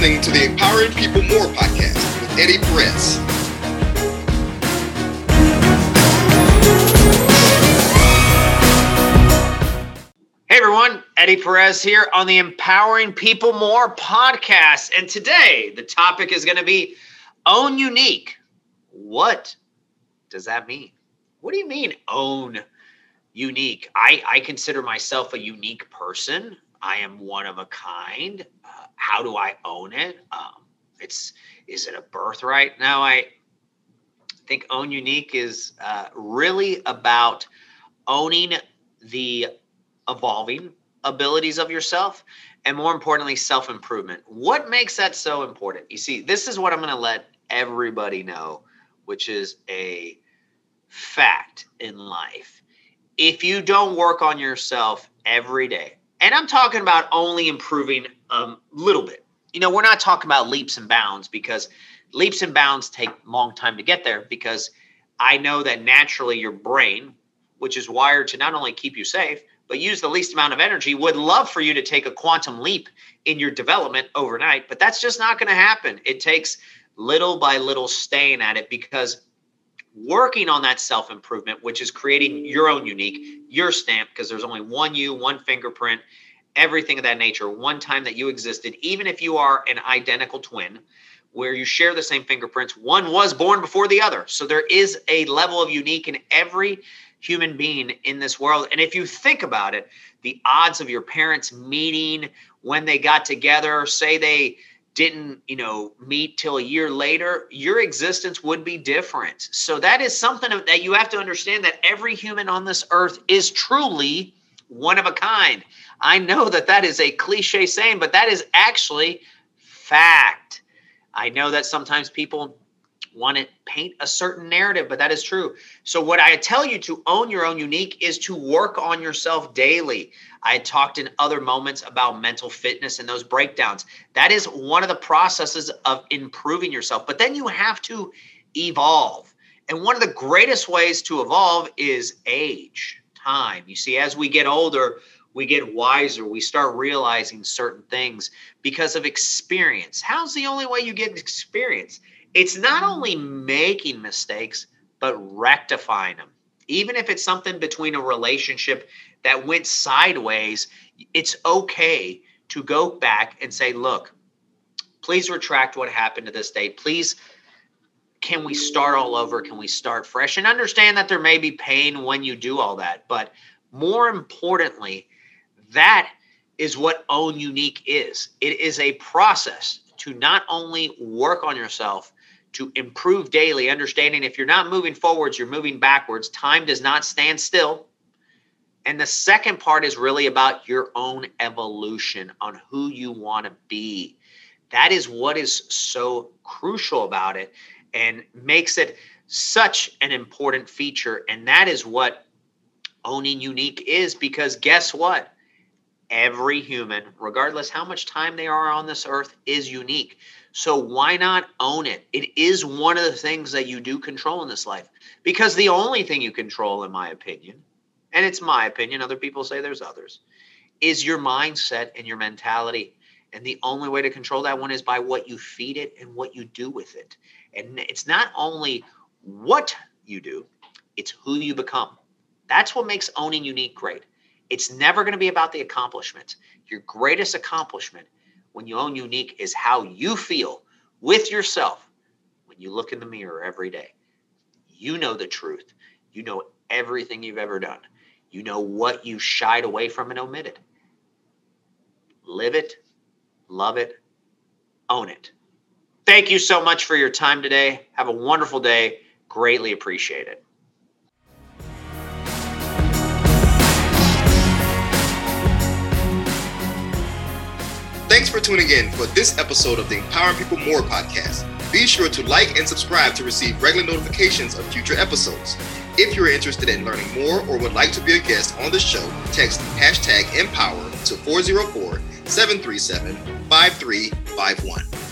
listening to the Empowering People More podcast with Eddie Perez. Hey everyone, Eddie Perez here on the Empowering People More podcast. And today the topic is going to be own unique. What does that mean? What do you mean own unique? I, I consider myself a unique person. I am one of a kind. How do I own it? Um, it's is it a birthright? Now I think own unique is uh, really about owning the evolving abilities of yourself and more importantly self improvement. What makes that so important? You see, this is what I'm going to let everybody know, which is a fact in life. If you don't work on yourself every day, and I'm talking about only improving a little bit. You know, we're not talking about leaps and bounds because leaps and bounds take a long time to get there because I know that naturally your brain, which is wired to not only keep you safe, but use the least amount of energy, would love for you to take a quantum leap in your development overnight. But that's just not going to happen. It takes little by little staying at it because working on that self improvement, which is creating your own unique, your stamp, because there's only one you, one fingerprint, everything of that nature, one time that you existed, even if you are an identical twin where you share the same fingerprints, one was born before the other. So there is a level of unique in every human being in this world. And if you think about it, the odds of your parents meeting when they got together, say they didn't you know meet till a year later your existence would be different so that is something that you have to understand that every human on this earth is truly one of a kind i know that that is a cliche saying but that is actually fact i know that sometimes people want to paint a certain narrative, but that is true. So, what I tell you to own your own unique is to work on yourself daily. I talked in other moments about mental fitness and those breakdowns. That is one of the processes of improving yourself, but then you have to evolve. And one of the greatest ways to evolve is age, time. You see, as we get older, we get wiser, we start realizing certain things because of experience. How's the only way you get experience? it's not only making mistakes, but rectifying them. Even if it's something between a relationship that went sideways, it's okay to go back and say, look, please retract what happened to this date. Please, can we start all over? Can we start fresh? And understand that there may be pain when you do all that. But more importantly, that is what Own Unique is. It is a process to not only work on yourself, to improve daily, understanding if you're not moving forwards, you're moving backwards. Time does not stand still. And the second part is really about your own evolution on who you want to be. That is what is so crucial about it and makes it such an important feature. And that is what owning unique is because guess what? Every human, regardless how much time they are on this earth, is unique. So why not own it? It is one of the things that you do control in this life. Because the only thing you control, in my opinion, and it's my opinion, other people say there's others, is your mindset and your mentality. And the only way to control that one is by what you feed it and what you do with it. And it's not only what you do, it's who you become. That's what makes owning unique great. It's never going to be about the accomplishment. Your greatest accomplishment when you own unique is how you feel with yourself when you look in the mirror every day. You know the truth. You know everything you've ever done. You know what you shied away from and omitted. Live it, love it, own it. Thank you so much for your time today. Have a wonderful day. Greatly appreciate it. Thanks for tuning in for this episode of the Empowering People More podcast. Be sure to like and subscribe to receive regular notifications of future episodes. If you're interested in learning more or would like to be a guest on the show, text hashtag empower to 404 737 5351.